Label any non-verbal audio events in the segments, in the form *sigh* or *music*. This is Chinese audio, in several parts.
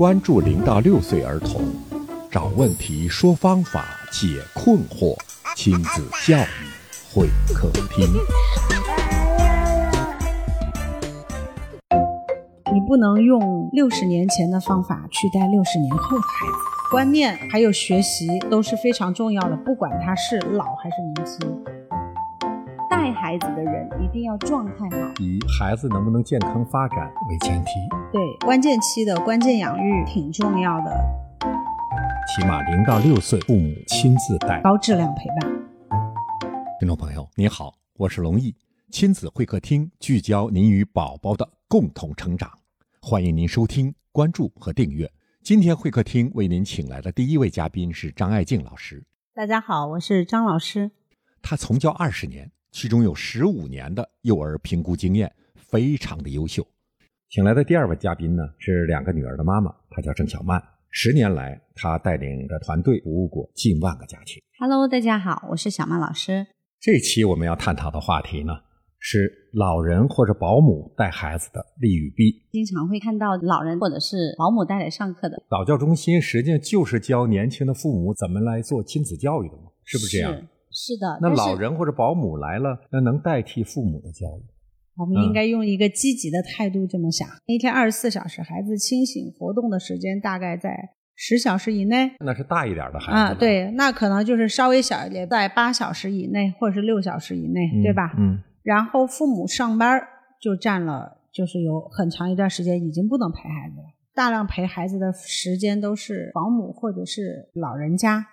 关注零到六岁儿童，找问题，说方法，解困惑，亲子教育会客厅。你不能用六十年前的方法去带六十年后的孩子，观念还有学习都是非常重要的，不管他是老还是年轻。带孩子的人一定要状态好，以孩子能不能健康发展为前提。对，关键期的关键养育挺重要的，起码零到六岁，父母亲自带，高质量陪伴。听众朋友，您好，我是龙毅，亲子会客厅聚焦您与宝宝的共同成长，欢迎您收听、关注和订阅。今天会客厅为您请来的第一位嘉宾是张爱静老师。大家好，我是张老师。他从教二十年。其中有十五年的幼儿评估经验，非常的优秀。请来的第二位嘉宾呢，是两个女儿的妈妈，她叫郑小曼。十年来，她带领着团队服务过近万个家庭。Hello，大家好，我是小曼老师。这期我们要探讨的话题呢，是老人或者保姆带孩子的利与弊。经常会看到老人或者是保姆带来上课的早教中心，实际上就是教年轻的父母怎么来做亲子教育的嘛，是不是这样？是的，那老人或者保姆来了，那能代替父母的教育？我们应该用一个积极的态度这么想。一天二十四小时，孩子清醒活动的时间大概在十小时以内。那是大一点的孩子啊，对，那可能就是稍微小一点，在八小时以内或者是六小时以内，对吧？嗯。然后父母上班就占了，就是有很长一段时间已经不能陪孩子了，大量陪孩子的时间都是保姆或者是老人家。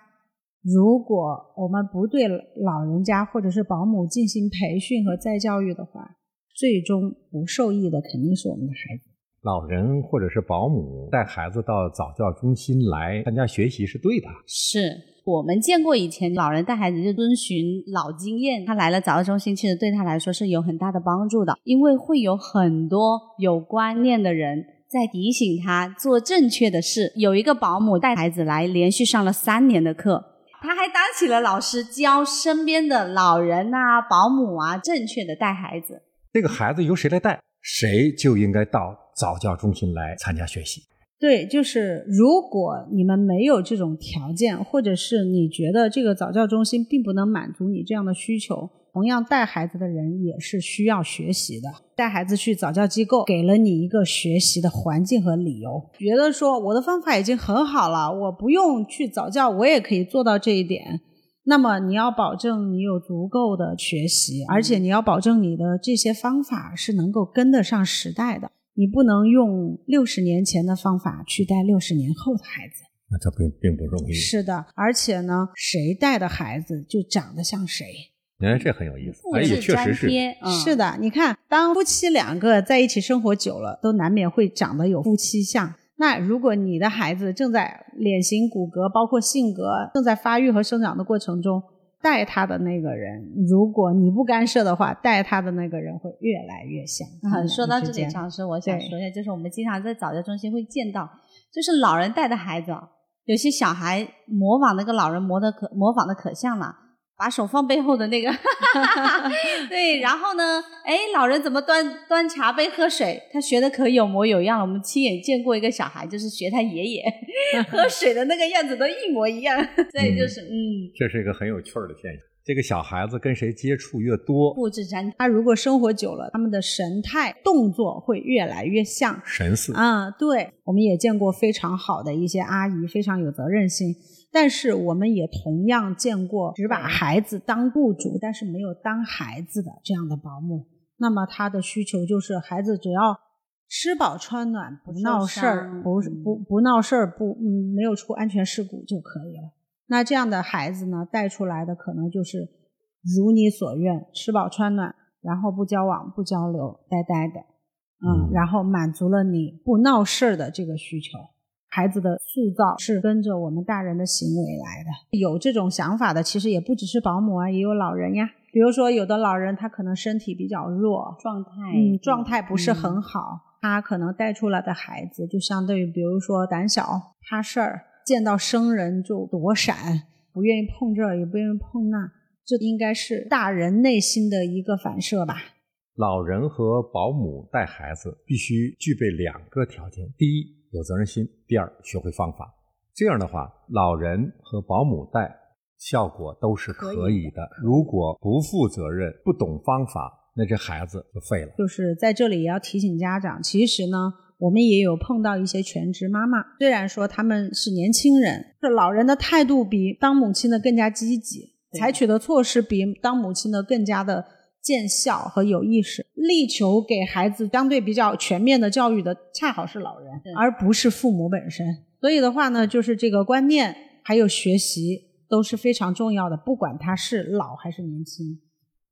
如果我们不对老人家或者是保姆进行培训和再教育的话，最终不受益的肯定是我们的孩子。老人或者是保姆带孩子到早教中心来参加学习是对的。是我们见过以前老人带孩子就遵循老经验，他来了早教中心，其实对他来说是有很大的帮助的，因为会有很多有观念的人在提醒他做正确的事。有一个保姆带孩子来，连续上了三年的课。他还当起了老师，教身边的老人啊、保姆啊，正确的带孩子。这个孩子由谁来带，谁就应该到早教中心来参加学习。对，就是如果你们没有这种条件，或者是你觉得这个早教中心并不能满足你这样的需求。同样带孩子的人也是需要学习的。带孩子去早教机构，给了你一个学习的环境和理由，觉得说我的方法已经很好了，我不用去早教，我也可以做到这一点。那么你要保证你有足够的学习，而且你要保证你的这些方法是能够跟得上时代的。你不能用六十年前的方法去带六十年后的孩子，那这并并不容易。是的，而且呢，谁带的孩子就长得像谁。哎，这很有意思，哎，也确实是。是的，你看，当夫妻两个在一起生活久了，都难免会长得有夫妻相。那如果你的孩子正在脸型、骨骼，包括性格正在发育和生长的过程中，带他的那个人，如果你不干涉的话，带他的那个人会越来越像。说到这里，常师，我想说一下，就是我们经常在早教中心会见到，就是老人带的孩子，有些小孩模仿那个老人模的可模仿的可像了。把手放背后的那个 *laughs* *laughs* 对，然后呢？哎，老人怎么端端茶杯喝水？他学的可有模有样了。我们亲眼见过一个小孩，就是学他爷爷 *laughs* 喝水的那个样子，都一模一样。所以就是，嗯，这是一个很有趣儿的现象。这个小孩子跟谁接触越多，布置粘他如果生活久了，他们的神态、动作会越来越像神似。啊，对，我们也见过非常好的一些阿姨，非常有责任心。但是我们也同样见过只把孩子当雇主，但是没有当孩子的这样的保姆。那么他的需求就是孩子只要吃饱穿暖，不闹事儿，不不不闹事儿，不嗯没有出安全事故就可以了。那这样的孩子呢，带出来的可能就是如你所愿，吃饱穿暖，然后不交往不交流，呆呆的，嗯，然后满足了你不闹事儿的这个需求。孩子的塑造是跟着我们大人的行为来的。有这种想法的，其实也不只是保姆啊，也有老人呀。比如说，有的老人他可能身体比较弱，状态嗯状态不是很好，他可能带出来的孩子就相对于，比如说胆小、怕事儿，见到生人就躲闪，不愿意碰这儿，也不愿意碰那，这应该是大人内心的一个反射吧。老人和保姆带孩子必须具备两个条件：第一。有责任心；第二，学会方法。这样的话，老人和保姆带效果都是可以的。如果不负责任、不懂方法，那这孩子就废了。就是在这里也要提醒家长，其实呢，我们也有碰到一些全职妈妈，虽然说他们是年轻人，这老人的态度比当母亲的更加积极，采取的措施比当母亲的更加的。见效和有意识，力求给孩子相对比较全面的教育的，恰好是老人，而不是父母本身。所以的话呢，就是这个观念还有学习都是非常重要的，不管他是老还是年轻。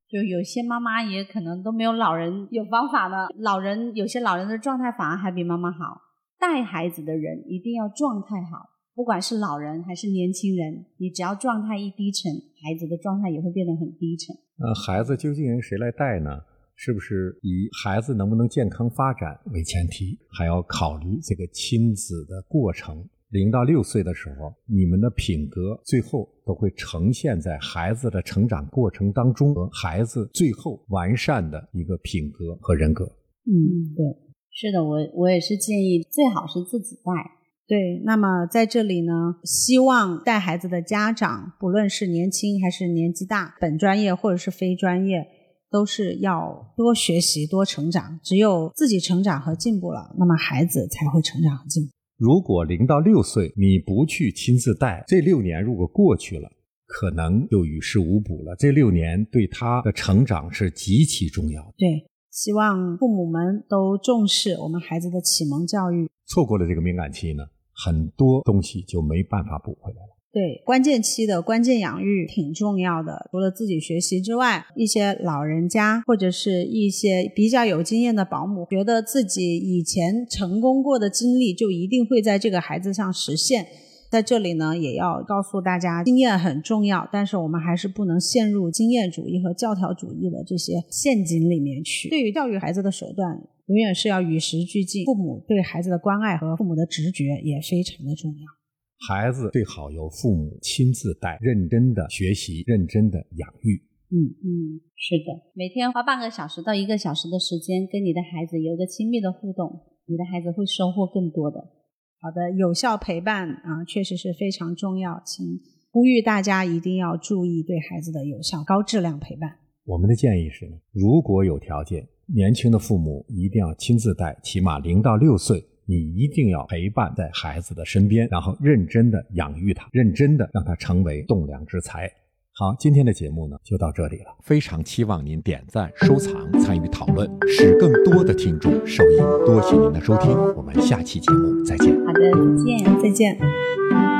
就有些妈妈也可能都没有老人有方法呢，老人有些老人的状态反而还比妈妈好。带孩子的人一定要状态好。不管是老人还是年轻人，你只要状态一低沉，孩子的状态也会变得很低沉。那孩子究竟由谁来带呢？是不是以孩子能不能健康发展为前提，还要考虑这个亲子的过程？零到六岁的时候，你们的品格最后都会呈现在孩子的成长过程当中，和孩子最后完善的一个品格和人格。嗯，对，是的，我我也是建议最好是自己带。对，那么在这里呢，希望带孩子的家长，不论是年轻还是年纪大，本专业或者是非专业，都是要多学习、多成长。只有自己成长和进步了，那么孩子才会成长和进步。如果零到六岁你不去亲自带，这六年如果过去了，可能就于事无补了。这六年对他的成长是极其重要的。对，希望父母们都重视我们孩子的启蒙教育。错过了这个敏感期呢？很多东西就没办法补回来了。对，关键期的关键养育挺重要的。除了自己学习之外，一些老人家或者是一些比较有经验的保姆，觉得自己以前成功过的经历就一定会在这个孩子上实现。在这里呢，也要告诉大家，经验很重要，但是我们还是不能陷入经验主义和教条主义的这些陷阱里面去。对于教育孩子的手段。永远是要与时俱进，父母对孩子的关爱和父母的直觉也非常的重要。孩子最好由父母亲自带，认真的学习，认真的养育。嗯嗯，是的，每天花半个小时到一个小时的时间跟你的孩子有一个亲密的互动，你的孩子会收获更多的。好的，有效陪伴啊，确实是非常重要，请呼吁大家一定要注意对孩子的有效、高质量陪伴。我们的建议是呢，如果有条件。年轻的父母一定要亲自带，起码零到六岁，你一定要陪伴在孩子的身边，然后认真的养育他，认真的让他成为栋梁之才。好，今天的节目呢就到这里了，非常期望您点赞、收藏、参与讨论，使更多的听众受益。多谢您的收听，我们下期节目再见。好的，再见，再见。